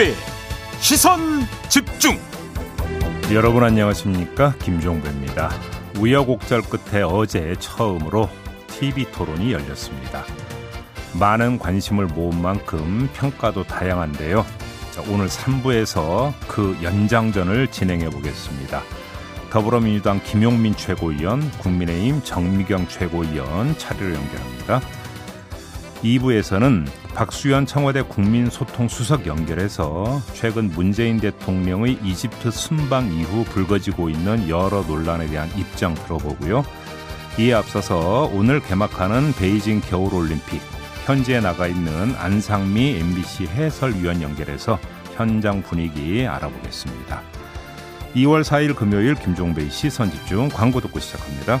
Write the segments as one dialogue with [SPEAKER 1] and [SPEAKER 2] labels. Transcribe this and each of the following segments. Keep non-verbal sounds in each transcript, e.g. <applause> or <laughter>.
[SPEAKER 1] 김종배 시선 집중.
[SPEAKER 2] 여러분 안녕하십니까? 김종배입니다. 우여곡절 끝에 어제 처음으로 TV 토론이 열렸습니다. 많은 관심을 모은 만큼 평가도 다양한데요. 자, 오늘 3부에서 그 연장전을 진행해 보겠습니다. 더불어민주당 김용민 최고위원 국민의힘 정미경 최고위원 차례로 연결합니다. 2부에서는 박수현 청와대 국민소통수석 연결해서 최근 문재인 대통령의 이집트 순방 이후 불거지고 있는 여러 논란에 대한 입장 들어보고요. 이에 앞서서 오늘 개막하는 베이징 겨울올림픽 현지에 나가 있는 안상미 MBC 해설위원 연결해서 현장 분위기 알아보겠습니다. 2월 4일 금요일 김종배의 시선집중 광고 듣고 시작합니다.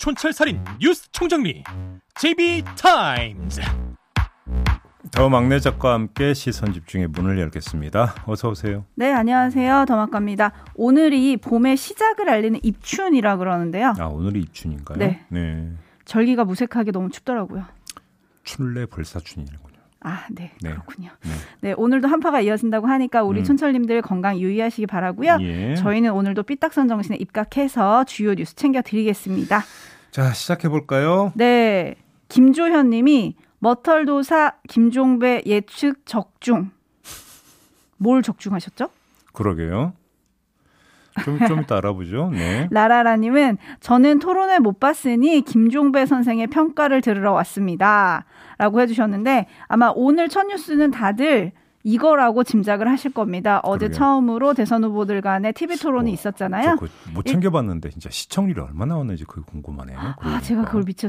[SPEAKER 1] 촌철살인 뉴스 총정리 JB타임즈
[SPEAKER 2] 더 막내 작가와 함께 시선 집중의 문을 열겠습니다. 어서 오세요.
[SPEAKER 3] 네, 안녕하세요. 더막갑니다. 오늘이 봄의 시작을 알리는 입춘이라 그러는데요.
[SPEAKER 2] 아, 오늘이 입춘인가요?
[SPEAKER 3] 네.
[SPEAKER 2] 네.
[SPEAKER 3] 절기가 무색하게 너무 춥더라고요.
[SPEAKER 2] 춘래 벌사춘이군요.
[SPEAKER 3] 아, 네,
[SPEAKER 2] 네.
[SPEAKER 3] 그렇군요.
[SPEAKER 2] 네.
[SPEAKER 3] 네, 오늘도 한파가 이어진다고 하니까 우리
[SPEAKER 2] 음.
[SPEAKER 3] 촌철님들 건강 유의하시기 바라고요.
[SPEAKER 2] 예.
[SPEAKER 3] 저희는 오늘도 삐딱선 정신에 입각해서 주요 뉴스 챙겨 드리겠습니다.
[SPEAKER 2] 자, 시작해 볼까요?
[SPEAKER 3] 네, 김조현 님이 머털도사 김종배 예측 적중. 뭘 적중하셨죠?
[SPEAKER 2] 그러게요. 좀, 좀 이따 알아보죠. 네. <laughs>
[SPEAKER 3] 라라라님은 저는 토론을 못 봤으니 김종배 선생의 평가를 들으러 왔습니다. 라고 해주셨는데 아마 오늘 첫 뉴스는 다들 이거라고 짐작을 하실 겁니다. 어제
[SPEAKER 2] 그러게요.
[SPEAKER 3] 처음으로 대선 후보들 간의 TV 토론이
[SPEAKER 2] 어,
[SPEAKER 3] 있었잖아요.
[SPEAKER 2] 저 그거 못 챙겨봤는데 진짜 시청률이 얼마나 나왔는지 그게 궁금하네요.
[SPEAKER 3] 아,
[SPEAKER 2] 그러고
[SPEAKER 3] 제가. 그걸 미처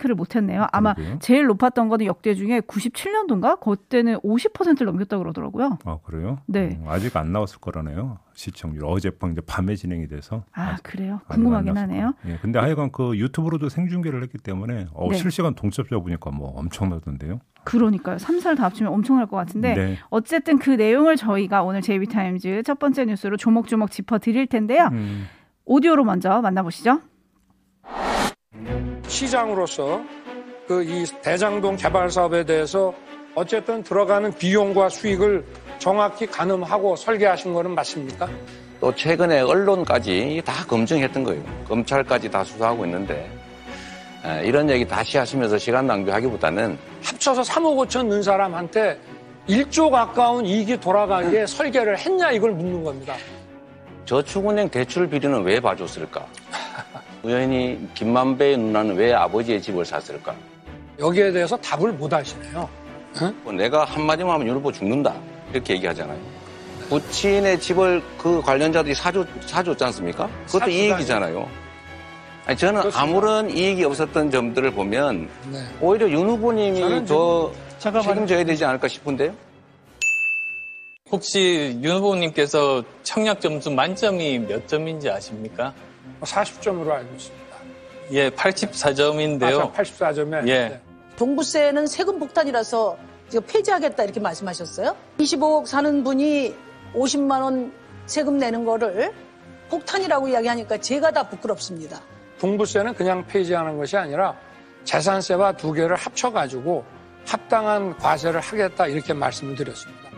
[SPEAKER 3] 체크를 못했네요. 아마
[SPEAKER 2] 그러게요.
[SPEAKER 3] 제일 높았던 거는 역대 중에 97년도인가? 그때는 50%를 넘겼다 그러더라고요.
[SPEAKER 2] 아, 그래요?
[SPEAKER 3] 네.
[SPEAKER 2] 음, 아직 안 나왔을 거라네요. 시청률. 어젯밤 이제 밤에 진행이 돼서.
[SPEAKER 3] 아, 그래요? 궁금하긴 하네요.
[SPEAKER 2] 예. 근데 하여간 그 유튜브로도 생중계를 했기 때문에 어,
[SPEAKER 3] 네.
[SPEAKER 2] 실시간 동접자 보니까 뭐 엄청나던데요.
[SPEAKER 3] 그러니까요. 3살 다 합치면 엄청날 것 같은데
[SPEAKER 2] 네.
[SPEAKER 3] 어쨌든 그 내용을 저희가 오늘 JB타임즈 첫 번째 뉴스로 조목조목 짚어 드릴 텐데요.
[SPEAKER 2] 음,
[SPEAKER 3] 오디오로 먼저 만나보시죠.
[SPEAKER 4] 시장으로서 그 이 대장동 개발 사업에 대해서 어쨌든 들어가는 비용과 수익을 정확히 가늠하고 설계하신 거는 맞습니까?
[SPEAKER 5] 또 최근에 언론까지 다 검증했던 거예요. 검찰까지 다 수사하고 있는데 에, 이런 얘기 다시 하시면서 시간 낭비하기보다는
[SPEAKER 4] 합쳐서 3억 5천 넣은 사람한테 1조 가까운 이익이 돌아가게 설계를 했냐 이걸 묻는 겁니다.
[SPEAKER 5] 저축은행 대출 비리는 왜 봐줬을까? 우연히 김만배의 누나는 왜 아버지의 집을 샀을까?
[SPEAKER 4] 여기에 대해서 답을 못 하시네요.
[SPEAKER 5] 뭐 내가 한마디만 하면 윤 후보 죽는다 이렇게 얘기하잖아요. 부친의 집을 그 관련자들이 사줬, 사줬지 않습니까? 그것도
[SPEAKER 4] 사주다니.
[SPEAKER 5] 이익이잖아요. 아니, 저는
[SPEAKER 4] 그렇습니다.
[SPEAKER 5] 아무런 이익이 없었던 점들을 보면
[SPEAKER 4] 네.
[SPEAKER 5] 오히려 윤 후보님이 더. 책임져야 되지 않을까 싶은데요.
[SPEAKER 6] 혹시 윤 후보님께서 청약 점수 만점이 몇 점인지 아십니까?
[SPEAKER 4] 40점으로 알고 있습니다.
[SPEAKER 6] 예, 84점인데요.
[SPEAKER 4] 84점에
[SPEAKER 6] 예.
[SPEAKER 7] 종부세는 세금 폭탄이라서 이거 폐지하겠다 이렇게 말씀하셨어요? 25억 사는 분이 50만 원 세금 내는 거를 폭탄이라고 이야기하니까 제가 다 부끄럽습니다.
[SPEAKER 4] 종부세는 그냥 폐지하는 것이 아니라 재산세와 두 개를 합쳐가지고 합당한 과세를 하겠다 이렇게 말씀을 드렸습니다.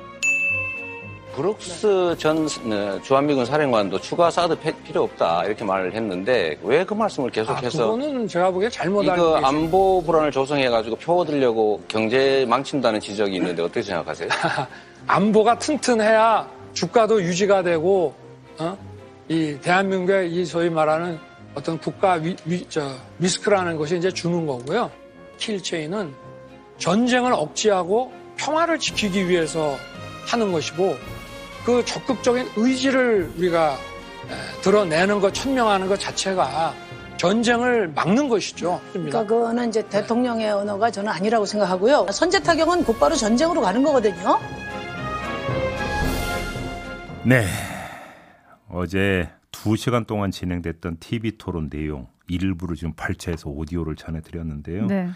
[SPEAKER 5] 브룩스 전 어, 주한미군 사령관도 추가 사드 패- 필요 없다 이렇게 말을 했는데 왜 그 말씀을
[SPEAKER 4] 아,
[SPEAKER 5] 계속해서
[SPEAKER 4] 그거는 제가 보기에 잘못
[SPEAKER 5] 이거. 안보 불안을 조성해가지고 표 얻으려고 경제 망친다는 지적이 있는데 어떻게 생각하세요? <laughs>
[SPEAKER 4] 안보가 튼튼해야 주가도 유지가 되고 어? 이 대한민국의 이 소위 말하는 어떤 국가 위, 위- 저, 리스크라는 것이 이제 주는 거고요. 킬체인은 전쟁을 억제하고 평화를 지키기 위해서 하는 것이고 그 적극적인 의지를 우리가 에, 드러내는 것, 천명하는 것 자체가 전쟁을 막는 것이죠.
[SPEAKER 7] 그러니까 그거는 이제 대통령의 언어가 저는 아니라고 생각하고요. 선제 타격은 곧바로 전쟁으로 가는 거거든요.
[SPEAKER 2] 네. 어제 2시간 동안 진행됐던 TV 토론 내용 일부를 지금 발췌해서 오디오를 전해드렸는데요.
[SPEAKER 3] 네.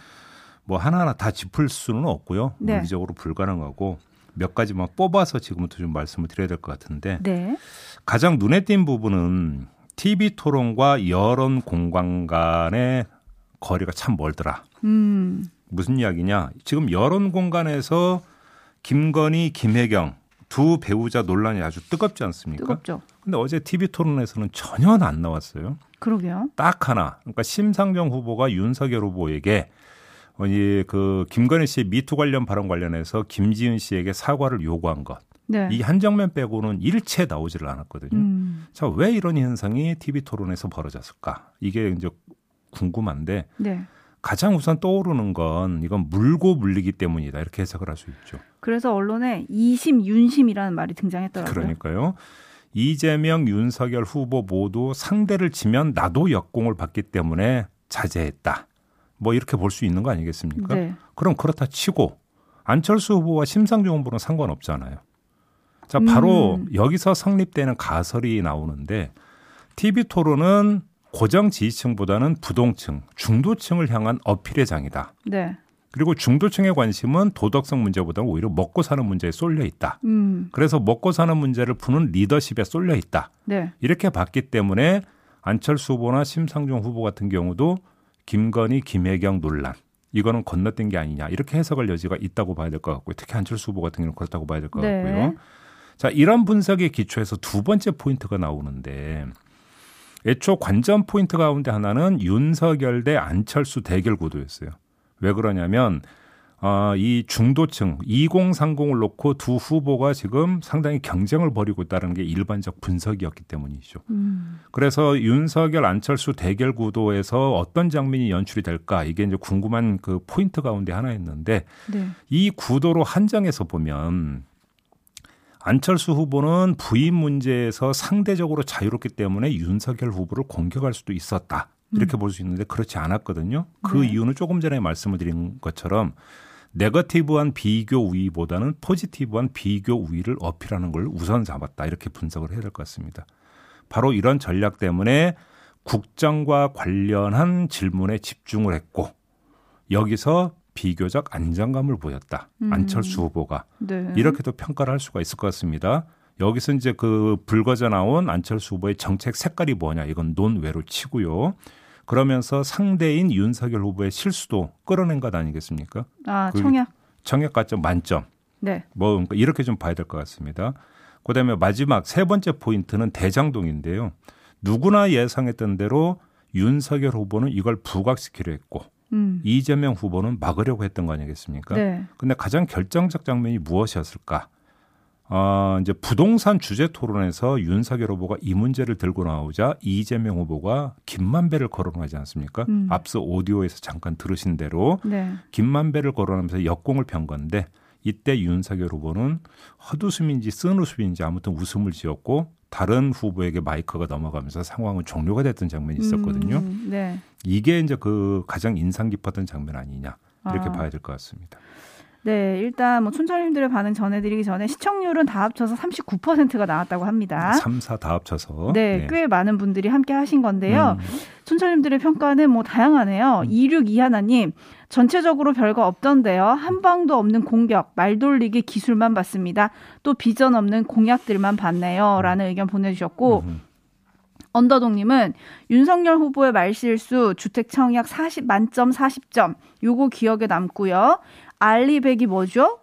[SPEAKER 2] 뭐 하나하나 다 짚을 수는 없고요.
[SPEAKER 3] 네.
[SPEAKER 2] 물리적으로 불가능하고 몇 가지만 뽑아서 지금부터 좀 말씀을 드려야 될 것 같은데
[SPEAKER 3] 네.
[SPEAKER 2] 가장 눈에 띈 부분은 TV 토론과 여론 공간 간의 거리가 참 멀더라.
[SPEAKER 3] 음.
[SPEAKER 2] 무슨 이야기냐? 지금 여론 공간에서 김건희, 김혜경 두 배우자 논란이 아주 뜨겁지 않습니까?
[SPEAKER 3] 뜨겁죠.
[SPEAKER 2] 근데 어제 TV 토론에서는 전혀 안 나왔어요.
[SPEAKER 3] 그러게요.
[SPEAKER 2] 딱 하나. 그러니까 심상정 후보가 윤석열 후보에게 이그 김건희 씨의 미투 관련 발언 관련해서 김지은 씨에게 사과를 요구한 것.
[SPEAKER 3] 네.
[SPEAKER 2] 이한 장면 빼고는 일체 나오지를 않았거든요.
[SPEAKER 3] 음.
[SPEAKER 2] 자, 왜 이런 현상이 TV 토론에서 벌어졌을까? 이게 이제 궁금한데
[SPEAKER 3] 네.
[SPEAKER 2] 가장 우선 떠오르는 건 이건 물고 물리기 때문이다. 이렇게 해석을 할 수 있죠.
[SPEAKER 3] 그래서 언론에 이심 윤심이라는 말이 등장했더라고요.
[SPEAKER 2] 그러니까요. 이재명, 윤석열 후보 모두 상대를 지면 나도 역공을 받기 때문에 자제했다. 뭐 이렇게 볼 수 있는 거 아니겠습니까?
[SPEAKER 3] 네.
[SPEAKER 2] 그럼 그렇다 치고 안철수 후보와 심상정 후보는 상관없잖아요. 자, 바로
[SPEAKER 3] 음.
[SPEAKER 2] 여기서 성립되는 가설이 나오는데 TV 토론은 고정 지지층보다는 부동층, 중도층을 향한 어필의 장이다.
[SPEAKER 3] 네.
[SPEAKER 2] 그리고 중도층의 관심은 도덕성 문제보다는 오히려 먹고 사는 문제에 쏠려 있다.
[SPEAKER 3] 음.
[SPEAKER 2] 그래서 먹고 사는 문제를 푸는 리더십에 쏠려 있다.
[SPEAKER 3] 네.
[SPEAKER 2] 이렇게 봤기 때문에 안철수 후보나 심상정 후보 같은 경우도 김건희, 김혜경 논란 이거는 건너뛴 게 아니냐 이렇게 해석할 여지가 있다고 봐야 될 것 같고요. 특히 안철수 후보 같은 경우는 그렇다고 봐야 될것
[SPEAKER 3] 네.
[SPEAKER 2] 같고요. 자 이런 분석에 기초해서 두 번째 포인트가 나오는데 애초 관전 포인트 가운데 하나는 윤석열 대 안철수 대결 구도였어요. 왜 그러냐면 어, 이 중도층 2030을 놓고 두 후보가 지금 상당히 경쟁을 벌이고 있다는 게 일반적 분석이었기 때문이죠.
[SPEAKER 3] 음.
[SPEAKER 2] 그래서 윤석열 안철수 대결 구도에서 어떤 장면이 연출이 될까 이게 이제 궁금한 그 포인트 가운데 하나였는데
[SPEAKER 3] 네.
[SPEAKER 2] 이 구도로 한정해서 보면 안철수 후보는 부인 문제에서 상대적으로 자유롭기 때문에 윤석열 후보를 공격할 수도 있었다. 이렇게 볼수 있는데 그렇지 않았거든요. 그
[SPEAKER 3] 네.
[SPEAKER 2] 이유는 조금 전에 말씀을 드린 것처럼 네거티브한 비교 우위보다는 포지티브한 비교 우위를 어필하는 걸 우선 잡았다. 이렇게 분석을 해야 될 것 같습니다. 바로 이런 전략 때문에 국정과 관련한 질문에 집중을 했고 여기서 비교적 안정감을 보였다.
[SPEAKER 3] 음.
[SPEAKER 2] 안철수 후보가
[SPEAKER 3] 네.
[SPEAKER 2] 이렇게도 평가를 할 수가 있을 것 같습니다. 여기서 이제 그 불거져 나온 안철수 후보의 정책 색깔이 뭐냐 이건 논외로 치고요. 그러면서 상대인 윤석열 후보의 실수도 끌어낸 것 아니겠습니까?
[SPEAKER 3] 아,
[SPEAKER 2] 그-
[SPEAKER 3] 청약.
[SPEAKER 2] 청약 가점 만점.
[SPEAKER 3] 네.
[SPEAKER 2] 뭐 그러니까 이렇게 좀 봐야 될 것 같습니다. 그다음에 마지막 세 번째 포인트는 대장동인데요. 누구나 예상했던 대로 윤석열 후보는 이걸 부각시키려 했고
[SPEAKER 3] 음.
[SPEAKER 2] 이재명 후보는 막으려고 했던 거 아니겠습니까?
[SPEAKER 3] 네.
[SPEAKER 2] 근데 가장 결정적 장면이 무엇이었을까? 어, 이제 부동산 주제 토론에서 윤석열 후보가 이 문제를 들고 나오자 이재명 후보가 김만배를 거론하지 않습니까?
[SPEAKER 3] 음.
[SPEAKER 2] 앞서 오디오에서 잠깐 들으신 대로
[SPEAKER 3] 네.
[SPEAKER 2] 김만배를 거론하면서 역공을 편 건데 이때 윤석열 후보는 헛웃음인지 쓴 웃음인지 아무튼 웃음을 지었고 다른 후보에게 마이크가 넘어가면서 상황은 종료가 됐던 장면이 있었거든요.
[SPEAKER 3] 음, 네.
[SPEAKER 2] 이게 이제 그 가장 인상 깊었던 장면 아니냐 이렇게
[SPEAKER 3] 아.
[SPEAKER 2] 봐야 될 것 같습니다.
[SPEAKER 3] 네, 일단 뭐 촌철님들의 반응 전해드리기 전에 시청률은 다 합쳐서 39%가 나왔다고 합니다.
[SPEAKER 2] 3, 4 다 합쳐서
[SPEAKER 3] 네, 꽤 많은 분들이 함께 하신 건데요.
[SPEAKER 2] 음.
[SPEAKER 3] 촌철님들의 평가는 뭐 다양하네요. 26 이하나님, 전체적으로 별거 없던데요. 한 방도 없는 공격, 말 돌리기 기술만 봤습니다. 또 비전 없는 공약들만 봤네요. 라는 의견 보내주셨고,
[SPEAKER 2] 음.
[SPEAKER 3] 언더동님은 윤석열 후보의 말실수, 주택 청약 40 만점 40점, 요거 기억에 남고요. 알리백이 뭐죠?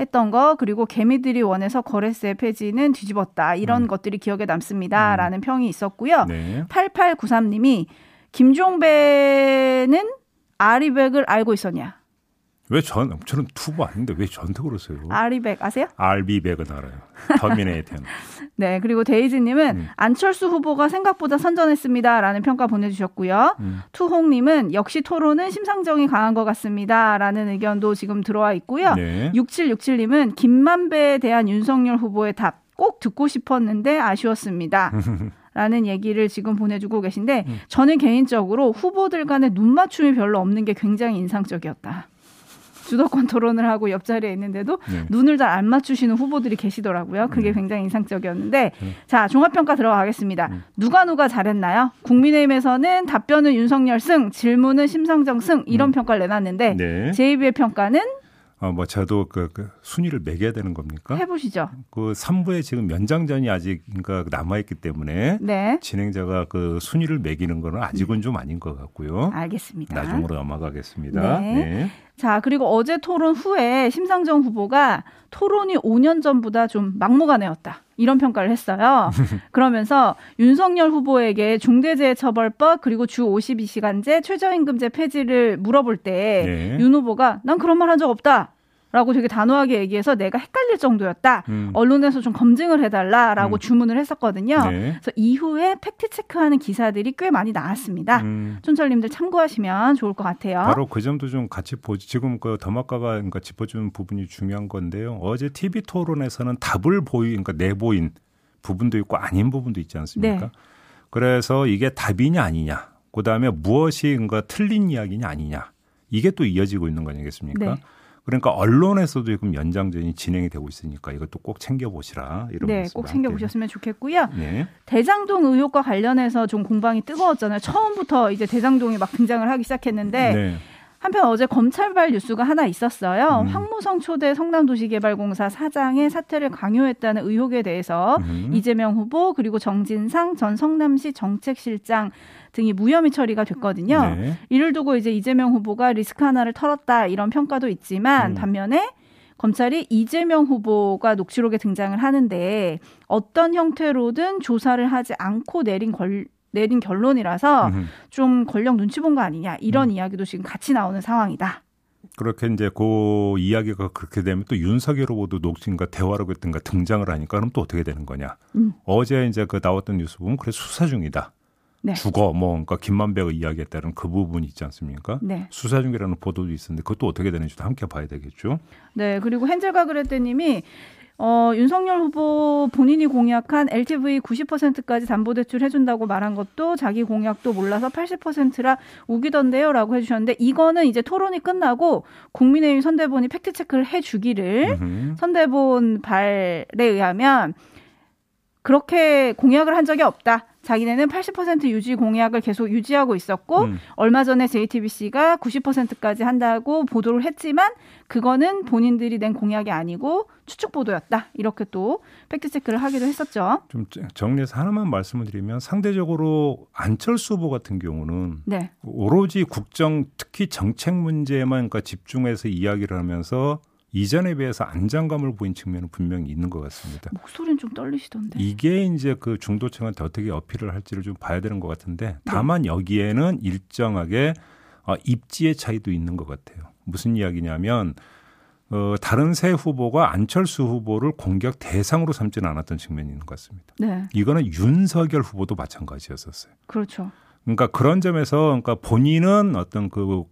[SPEAKER 3] 했던 거 그리고 개미들이 원해서 거래세 폐지는 뒤집었다 이런
[SPEAKER 2] 음.
[SPEAKER 3] 것들이 기억에 남습니다라는 평이 있었고요.
[SPEAKER 2] 네.
[SPEAKER 3] 8893님이 김종배는 아리백을 알고 있었냐?
[SPEAKER 2] 왜 전, 저는 투보 아닌데 왜 저한테 그러세요?
[SPEAKER 3] 아리백 아세요?
[SPEAKER 2] RB백은 알아요. 터미네이터는. <laughs>
[SPEAKER 3] 네 그리고 데이지님은
[SPEAKER 2] 음.
[SPEAKER 3] 안철수 후보가 생각보다 선전했습니다 라는 평가 보내주셨고요.
[SPEAKER 2] 음.
[SPEAKER 3] 투홍님은 역시 토론은 심상정이 강한 것 같습니다 라는 의견도 지금 들어와 있고요.
[SPEAKER 2] 네.
[SPEAKER 3] 6767님은 김만배에 대한 윤석열 후보의 답 꼭 듣고 싶었는데 아쉬웠습니다. <laughs> 라는 얘기를 지금 보내주고 계신데 저는 개인적으로 후보들 간의 눈 맞춤이 별로 없는 게 굉장히 인상적이었다. 주도권 토론을 하고 옆자리에 있는데도
[SPEAKER 2] 네.
[SPEAKER 3] 눈을 잘 안 맞추시는 후보들이 계시더라고요. 그게 굉장히 인상적이었는데 자 종합평가 들어가겠습니다. 누가 누가 잘했나요? 국민의힘에서는 답변은 윤석열 승, 질문은 심상정 승 이런 평가를 내놨는데
[SPEAKER 2] 네.
[SPEAKER 3] 제2부의 평가는
[SPEAKER 2] 어, 뭐 저도 그, 그 순위를 매겨야 되는 겁니까?
[SPEAKER 3] 해보시죠.
[SPEAKER 2] 그 3부에 지금 연장전이 아직 그러니까 남아 있기 때문에
[SPEAKER 3] 네,
[SPEAKER 2] 진행자가 그 순위를 매기는 거는 아직은 좀 아닌 것 같고요.
[SPEAKER 3] 알겠습니다.
[SPEAKER 2] 나중으로 넘어가겠습니다.
[SPEAKER 3] 네.
[SPEAKER 2] 네.
[SPEAKER 3] 자, 그리고 어제 토론 후에 심상정 후보가 토론이 5년 전보다 좀 막무가내였다. 이런 평가를 했어요. <laughs> 그러면서 윤석열 후보에게 중대재해처벌법 그리고 주 52시간제 최저임금제 폐지를 물어볼 때
[SPEAKER 2] 네.
[SPEAKER 3] 윤 후보가 난 그런 말 한 적 없다. 라고 되게 단호하게 얘기해서 내가 헷갈릴 정도였다.
[SPEAKER 2] 음.
[SPEAKER 3] 언론에서 좀 검증을 해달라라고
[SPEAKER 2] 음.
[SPEAKER 3] 주문을 했었거든요.
[SPEAKER 2] 네.
[SPEAKER 3] 그래서 이후에 팩트 체크하는 기사들이 꽤 많이 나왔습니다.
[SPEAKER 2] 음,
[SPEAKER 3] 촌철님들 참고하시면 좋을 것 같아요.
[SPEAKER 2] 바로 그 점도 좀 같이 보지. 지금 그 더마카가 그러니까 짚어주는 부분이 중요한 건데요. 어제 TV 토론에서는 답을 보이, 그러니까 내보인 부분도 있고 아닌 부분도 있지 않습니까?
[SPEAKER 3] 네.
[SPEAKER 2] 그래서 이게 답이냐 아니냐, 그 다음에 무엇이 그러니까 틀린 이야기냐 아니냐, 이게 또 이어지고 있는 거 아니겠습니까?
[SPEAKER 3] 네.
[SPEAKER 2] 그러니까 언론에서도 지금 연장전이 진행이 되고 있으니까 이것도 꼭 챙겨보시라 이런
[SPEAKER 3] 네, 꼭 챙겨보셨으면 좋겠고요.
[SPEAKER 2] 네.
[SPEAKER 3] 대장동 의혹과 관련해서 좀 공방이 뜨거웠잖아요. 처음부터 이제 대장동이 막 등장을 하기 시작했는데
[SPEAKER 2] 네.
[SPEAKER 3] 한편 어제 검찰발 뉴스가 하나 있었어요.
[SPEAKER 2] 음.
[SPEAKER 3] 황무성 초대 성남도시개발공사 사장의 사퇴를 강요했다는 의혹에 대해서
[SPEAKER 2] 음.
[SPEAKER 3] 이재명 후보 그리고 정진상 전 성남시 정책실장 등이 무혐의 처리가 됐거든요.
[SPEAKER 2] 네.
[SPEAKER 3] 이를 두고 이제 이재명 후보가 리스크 하나를 털었다 이런 평가도 있지만
[SPEAKER 2] 음.
[SPEAKER 3] 반면에 검찰이 이재명 후보가 녹취록에 등장을 하는데 어떤 형태로든 조사를 하지 않고 내린 걸 내린 결론이라서
[SPEAKER 2] 음.
[SPEAKER 3] 좀 권력 눈치 본 거 아니냐 이런 이야기도 지금 같이 나오는 상황이다.
[SPEAKER 2] 그렇게 이제 그 이야기가 그렇게 되면 또 윤석열 후보도 녹취인가 대화라고 했던가 등장을 하니까 그럼 또 어떻게 되는 거냐.
[SPEAKER 3] 음.
[SPEAKER 2] 어제 이제 그 나왔던 뉴스 보면 그래 수사 중이다.
[SPEAKER 3] 네.
[SPEAKER 2] 죽어 뭐 그러니까 김만배가 이야기했다는 그 부분이 있지 않습니까?
[SPEAKER 3] 네.
[SPEAKER 2] 수사 중이라는 보도도 있었는데 그것도 어떻게 되는지도 함께 봐야 되겠죠.
[SPEAKER 3] 네, 그리고 헨젤과 그레테님이 어, 윤석열 후보 본인이 공약한 LTV 90%까지 담보대출 해준다고 말한 것도 자기 공약도 몰라서 80%라 우기던데요 라고 해주셨는데 이거는 이제 토론이 끝나고 국민의힘 선대본이 팩트체크를 해주기를. 선대본 발에 의하면 그렇게 공약을 한 적이 없다. 자기네는 80% 유지 공약을 계속 유지하고 있었고
[SPEAKER 2] 음.
[SPEAKER 3] 얼마 전에 JTBC가 90%까지 한다고 보도를 했지만 그거는 본인들이 낸 공약이 아니고 추측 보도였다. 이렇게 또 팩트 체크를 하기도 했었죠.
[SPEAKER 2] 좀 정리해서 하나만 말씀을 드리면 상대적으로 안철수 후보 같은 경우는
[SPEAKER 3] 네.
[SPEAKER 2] 오로지 국정 특히 정책 문제에만 그러니까 집중해서 이야기를 하면서 이전에 비해서 안정감을 보인 측면은 분명히 있는 것 같습니다.
[SPEAKER 3] 목소리는 좀 떨리시던데.
[SPEAKER 2] 이게 이제 그 중도층한테 어떻게 어필을 할지를 좀 봐야 되는 것 같은데 다만 여기에는 일정하게 어, 입지의 차이도 있는 것 같아요. 무슨 이야기냐면 어, 다른 세 후보가 안철수 후보를 공격 대상으로 삼지는 않았던 측면이 있는 것 같습니다.
[SPEAKER 3] 네.
[SPEAKER 2] 이거는 윤석열 후보도 마찬가지였었어요.
[SPEAKER 3] 그렇죠.
[SPEAKER 2] 그러니까 그런 점에서 그러니까 본인은 어떤 그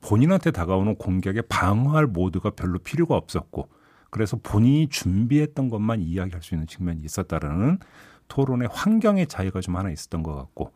[SPEAKER 2] 본인한테 다가오는 공격에 방어할 모드가 별로 필요가 없었고 그래서 본인이 준비했던 것만 이야기할 수 있는 측면이 있었다라는 토론의 환경의 차이가 좀 하나 있었던 것 같고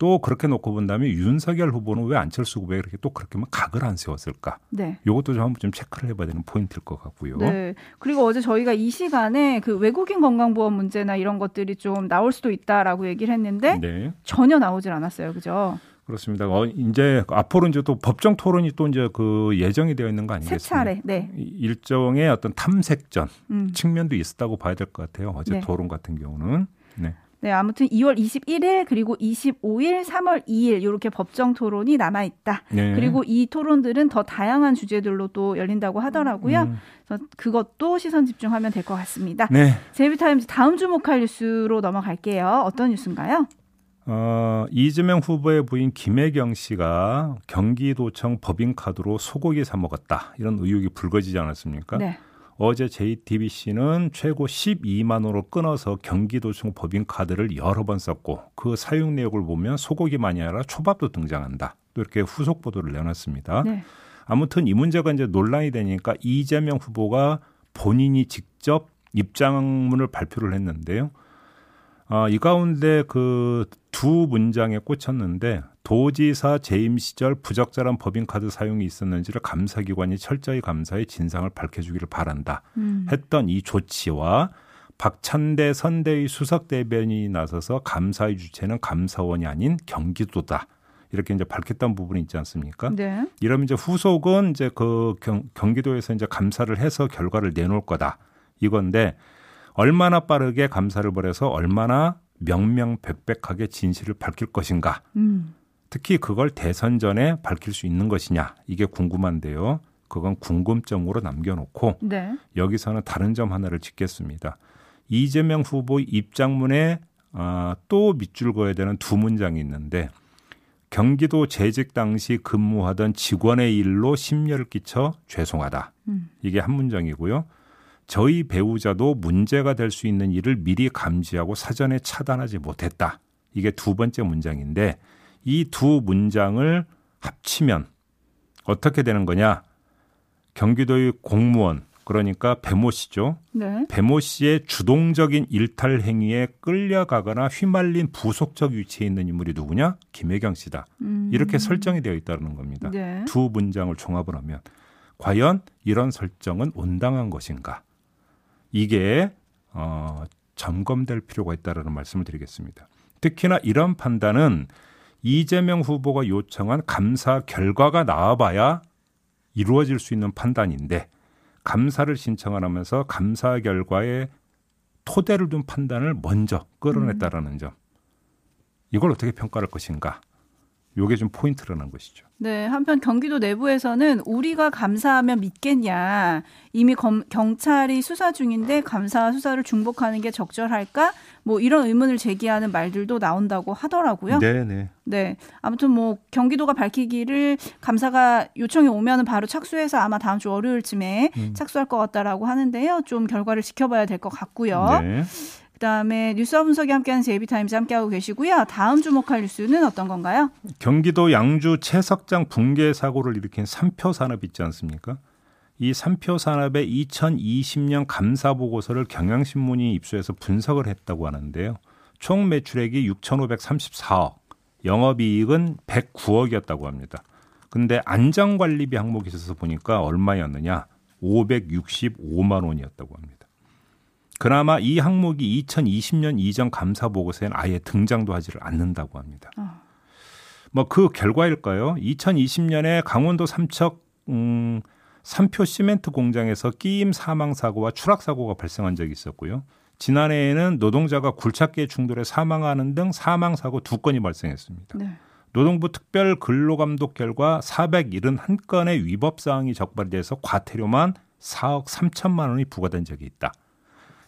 [SPEAKER 2] 또 그렇게 놓고 본다면 윤석열 후보는 왜 안철수 후보에 그렇게 또 그렇게만 각을 안 세웠을까?
[SPEAKER 3] 네.
[SPEAKER 2] 이것도 좀 한번 좀 체크를 해봐야 되는 포인트일 것 같고요.
[SPEAKER 3] 네. 그리고 어제 저희가 이 시간에 그 외국인 건강보험 문제나 이런 것들이 좀 나올 수도 있다라고 얘기를 했는데
[SPEAKER 2] 네.
[SPEAKER 3] 전혀 나오질 않았어요. 그죠?
[SPEAKER 2] 그렇습니다. 어, 이제 앞으로 이제 또 법정 토론이 또 이제 그 예정이 되어 있는
[SPEAKER 3] 거세
[SPEAKER 2] 아니겠습니까?
[SPEAKER 3] 차례. 네.
[SPEAKER 2] 이- 일종의 어떤 탐색전
[SPEAKER 3] 음.
[SPEAKER 2] 측면도 있었다고 봐야 될 것 같아요. 어제
[SPEAKER 3] 네.
[SPEAKER 2] 토론 같은 경우는. 네.
[SPEAKER 3] 네, 아무튼 2월 21일 그리고 25일, 3월 2일 이렇게 법정 토론이 남아 있다.
[SPEAKER 2] 네.
[SPEAKER 3] 그리고 이 토론들은 더 다양한 주제들로 또 열린다고 하더라고요.
[SPEAKER 2] 음.
[SPEAKER 3] 그래서 그것도 시선 집중하면 될 것 같습니다.
[SPEAKER 2] 네.
[SPEAKER 3] 제이비타임즈 다음 주목할 뉴스로 넘어갈게요. 어떤 뉴스인가요?
[SPEAKER 2] 어, 이재명 후보의 부인 김혜경 씨가 경기도청 법인카드로 소고기 사 먹었다. 이런 의혹이 불거지지 않았습니까?
[SPEAKER 3] 네.
[SPEAKER 2] 어제 JTBC는 최고 12만 원으로 끊어서 경기도청 법인카드를 여러 번 썼고 그 사용 내역을 보면 소고기만이 아니라 초밥도 등장한다. 또 이렇게 후속 보도를 내놨습니다.
[SPEAKER 3] 네.
[SPEAKER 2] 아무튼 이 문제가 이제 논란이 되니까 이재명 후보가 본인이 직접 입장문을 발표를 했는데요. 어, 이 가운데 그 두 문장에 꽂혔는데 도지사 재임 시절 부적절한 법인카드 사용이 있었는지를 감사기관이 철저히 감사해 진상을 밝혀주기를 바란다.
[SPEAKER 3] 음.
[SPEAKER 2] 했던 이 조치와 박찬대 선대위 수석 대변인이 나서서 감사의 주체는 감사원이 아닌 경기도다. 이렇게 이제 밝혔던 부분이 있지 않습니까?
[SPEAKER 3] 네.
[SPEAKER 2] 이러면 이제 후속은 이제 그 경, 경기도에서 이제 감사를 해서 결과를 내놓을 거다. 이건데 얼마나 빠르게 감사를 벌여서 얼마나 명명백백하게 진실을 밝힐 것인가.
[SPEAKER 3] 음.
[SPEAKER 2] 특히 그걸 대선 전에 밝힐 수 있는 것이냐. 이게 궁금한데요. 그건 궁금점으로 남겨놓고
[SPEAKER 3] 네.
[SPEAKER 2] 여기서는 다른 점 하나를 짚겠습니다. 이재명 후보 입장문에 아, 또 밑줄 그어야 되는 두 문장이 있는데 경기도 재직 당시 근무하던 직원의 일로 심려를 끼쳐 죄송하다.
[SPEAKER 3] 음.
[SPEAKER 2] 이게 한 문장이고요. 저희 배우자도 문제가 될 수 있는 일을 미리 감지하고 사전에 차단하지 못했다. 이게 두 번째 문장인데 이 두 문장을 합치면 어떻게 되는 거냐? 경기도의 공무원 그러니까 배모 씨죠.
[SPEAKER 3] 네.
[SPEAKER 2] 배모 씨의 주동적인 일탈 행위에 끌려가거나 휘말린 부속적 위치에 있는 인물이 누구냐? 김혜경 씨다.
[SPEAKER 3] 음.
[SPEAKER 2] 이렇게 설정이 되어 있다는 겁니다.
[SPEAKER 3] 네.
[SPEAKER 2] 두 문장을 종합을 하면 과연 이런 설정은 온당한 것인가? 이게 어, 점검될 필요가 있다라는 말씀을 드리겠습니다. 특히나 이런 판단은 이재명 후보가 요청한 감사 결과가 나와봐야 이루어질 수 있는 판단인데 감사를 신청하면서 감사 결과에 토대를 둔 판단을 먼저 끌어냈다라는 점. 이걸 어떻게 평가할 것인가? 요게 좀 포인트라는 것이죠.
[SPEAKER 3] 네, 한편 경기도 내부에서는 우리가 감사하면 믿겠냐. 이미 검, 경찰이 수사 중인데 감사 수사를 중복하는 게 적절할까? 뭐 이런 의문을 제기하는 말들도 나온다고 하더라고요.
[SPEAKER 2] 네, 네.
[SPEAKER 3] 네. 아무튼 뭐 경기도가 밝히기를 감사가 요청이 오면은 바로 착수해서 아마 다음 주 월요일쯤에
[SPEAKER 2] 음.
[SPEAKER 3] 착수할 것 같다라고 하는데요. 좀 결과를 지켜봐야 될 것 같고요.
[SPEAKER 2] 네.
[SPEAKER 3] 그다음에 뉴스와 분석이 함께하는 JB TIMES 함께하고 계시고요. 다음 주목할 뉴스는 어떤 건가요?
[SPEAKER 2] 경기도 양주 채석장 붕괴 사고를 일으킨 삼표 산업 있지 않습니까? 이 삼표 산업의 2020년 감사 보고서를 경향신문이 입수해서 분석을 했다고 하는데요. 총 매출액이 6,534억, 영업이익은 109억이었다고 합니다. 근데 안전관리비 항목에 있어서 보니까 얼마였느냐? 565만 원이었다고 합니다. 그나마 이 항목이 2020년 이전 감사 보고서에는 아예 등장도 하지를 않는다고 합니다.
[SPEAKER 3] 어.
[SPEAKER 2] 뭐그 결과일까요? 2020년에 강원도 삼척 음, 삼표 시멘트 공장에서 끼임 사망 사고와 추락 사고가 발생한 적이 있었고요. 지난해에는 노동자가 굴착기에 충돌해 사망하는 등 사망 사고 두 건이 발생했습니다.
[SPEAKER 3] 네.
[SPEAKER 2] 노동부 특별 근로감독 결과 471건의 위법 사항이 적발돼서 과태료만 4억 3천만 원이 부과된 적이 있다.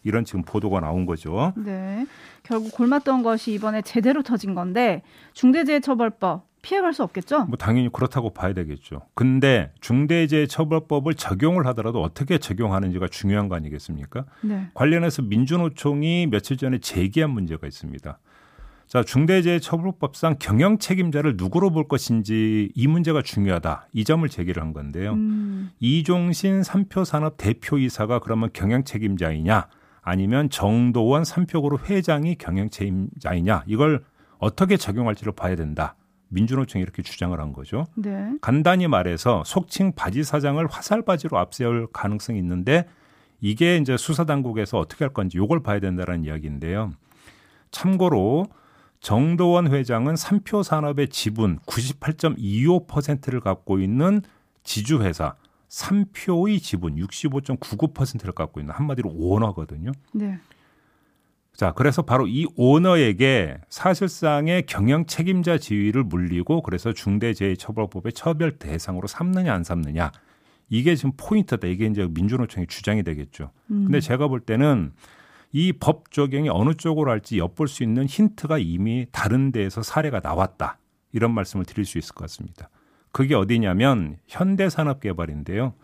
[SPEAKER 2] 이런 지금 보도가 나온 거죠.
[SPEAKER 3] 네. 결국 골맞던 것이 이번에 제대로 터진 건데 중대재해처벌법 피해갈 수 없겠죠?
[SPEAKER 2] 뭐 당연히 그렇다고 봐야 되겠죠. 근데 중대재해처벌법을 적용을 하더라도 어떻게 적용하는지가 중요한 거 아니겠습니까?
[SPEAKER 3] 네.
[SPEAKER 2] 관련해서 민주노총이 며칠 전에 제기한 문제가 있습니다. 자, 중대재해처벌법상 경영 책임자를 누구로 볼 것인지 이 문제가 중요하다. 이 점을 제기를 한 건데요.
[SPEAKER 3] 음,
[SPEAKER 2] 이종신 삼표산업 대표이사가 그러면 경영 책임자이냐 아니면 정도원 삼표그룹 회장이 경영 책임자이냐 이걸 어떻게 적용할지를 봐야 된다. 민주노총이 이렇게 주장을 한 거죠.
[SPEAKER 3] 네.
[SPEAKER 2] 간단히 말해서 속칭 바지 사장을 화살 바지로 앞세울 가능성이 있는데 이게 이제 수사 당국에서 어떻게 할 건지 요걸 봐야 된다는 이야기인데요. 참고로 정도원 회장은 삼표 산업의 지분 98.25%를 갖고 있는 지주회사 삼표의 지분 65.99%를 갖고 있는 한마디로 오너거든요.
[SPEAKER 3] 네.
[SPEAKER 2] 자, 그래서 바로 이 오너에게 사실상의 경영 책임자 지위를 물리고 그래서 중대재해처벌법의 처벌 대상으로 삼느냐 안 삼느냐 이게 지금 포인트다. 이게 이제 민주노총의 주장이 되겠죠.
[SPEAKER 3] 음.
[SPEAKER 2] 근데 제가 볼 때는 이 법 적용이 어느 쪽으로 할지 엿볼 수 있는 힌트가 이미 다른 데에서 사례가 나왔다. 이런 말씀을 드릴 수 있을 것 같습니다. 그게 어디냐면 현대산업개발인데요.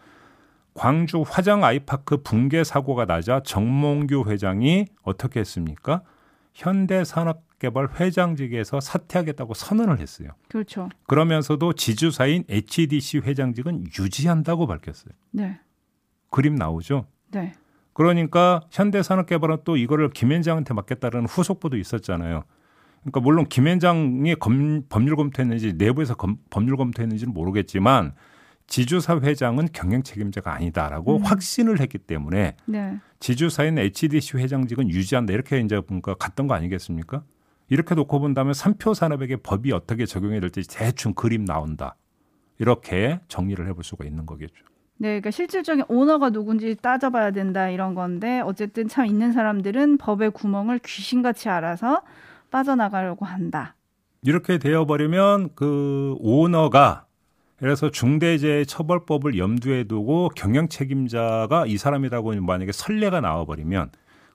[SPEAKER 2] 광주 화정 아이파크 붕괴 사고가 나자 정몽규 회장이 어떻게 했습니까? 현대산업개발 회장직에서 사퇴하겠다고 선언을 했어요.
[SPEAKER 3] 그렇죠.
[SPEAKER 2] 그러면서도 지주사인 HDC 회장직은 유지한다고 밝혔어요.
[SPEAKER 3] 네.
[SPEAKER 2] 그림 나오죠?
[SPEAKER 3] 네.
[SPEAKER 2] 그러니까 현대산업개발은 또 이거를 김현장한테 맡겠다는 후속보도 있었잖아요. 그러니까 물론 김현장이 검, 법률 검토했는지 내부에서 검, 법률 검토했는지는 모르겠지만 지주사 회장은 경영 책임자가 아니다라고
[SPEAKER 3] 음.
[SPEAKER 2] 확신을 했기 때문에
[SPEAKER 3] 네.
[SPEAKER 2] 지주사인 HDC 회장직은 유지한다 이렇게 이제 뭔가 갔던 거 아니겠습니까? 이렇게 놓고 본다면 삼표 산업에게 법이 어떻게 적용이 될지 대충 그림 나온다. 이렇게 정리를 해볼 수가 있는 거겠죠.
[SPEAKER 3] 네, 그러니까 실질적인 오너가 누군지 따져봐야 된다 이런 건데 어쨌든 참 있는 사람들은 법의 구멍을 귀신같이 알아서 빠져나가려고 한다.
[SPEAKER 2] 이렇게 되어버리면 그 오너가 그래서 중대재해처벌법을 염두에 두고 경영 책임자가 이 사람이라고 만약에 선례가 나와버리면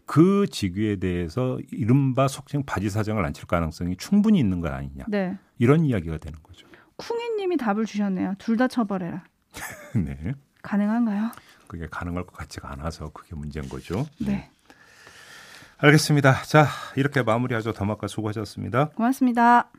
[SPEAKER 2] 그 직위에 대해서 이른바 속칭 바지 사정을 안 칠 가능성이 충분히 있는 거 아니냐
[SPEAKER 3] 네.
[SPEAKER 2] 이런 이야기가 되는 거죠.
[SPEAKER 3] 쿵이님이 답을 주셨네요. 둘 다 처벌해라. <laughs>
[SPEAKER 2] 네,
[SPEAKER 3] 가능한가요?
[SPEAKER 2] 그게 가능할 것 같지가 않아서 그게 문제인 거죠.
[SPEAKER 3] 네.
[SPEAKER 2] 알겠습니다. 자 이렇게 마무리하죠. 더마카 수고하셨습니다.
[SPEAKER 3] 고맙습니다.